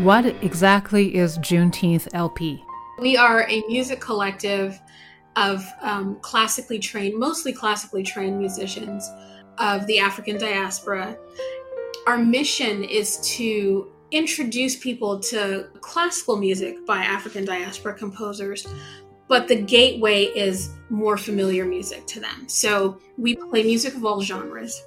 What exactly is Juneteenth LP? We are a music collective of um, classically trained, mostly classically trained musicians of the African diaspora. Our mission is to introduce people to classical music by African diaspora composers, but the gateway is more familiar music to them. So we play music of all genres.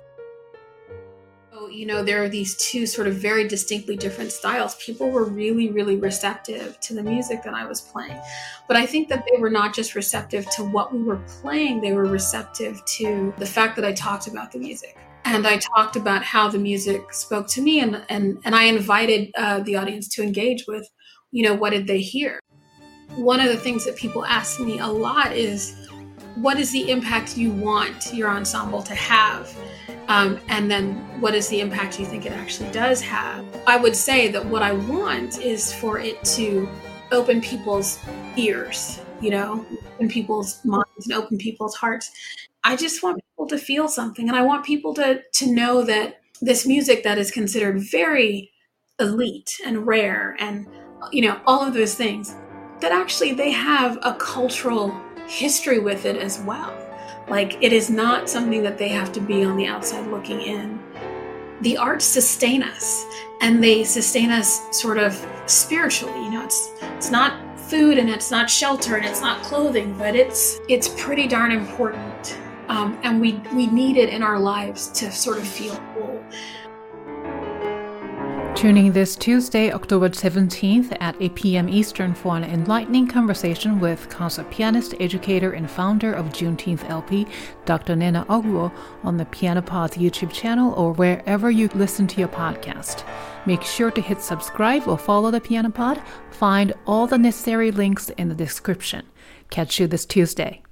You know, there are these two sort of very distinctly different styles. People were really, really receptive to the music that I was playing. But I think that they were not just receptive to what we were playing, they were receptive to the fact that I talked about the music and I talked about how the music spoke to me, and and and I invited uh, the audience to engage with, you know, what did they hear? One of the things that people ask me a lot is, what is the impact you want your ensemble to have? Um, and then what is the impact you think it actually does have? I would say that what I want is for it to open people's ears, you know, open people's minds and open people's hearts I just want people to feel something and I want people to to know that this music that is considered very elite and rare and you know all of those things that actually they have a cultural history with it as well. Like it is not something that they have to be on the outside looking in. The arts sustain us and they sustain us sort of spiritually. You know, it's it's not food and it's not shelter and it's not clothing, but it's it's pretty darn important um, and we we need it in our lives to sort of feel whole. Tuning this Tuesday, October 17th at 8 p.m. Eastern for an enlightening conversation with concert pianist, educator, and founder of Juneteenth LP, Dr. Nnenna Ogwo, on the Piano Pod's YouTube channel or wherever you listen to your podcast. Make sure to hit subscribe or follow the Piano Pod. Find all the necessary links in the description. Catch you this Tuesday.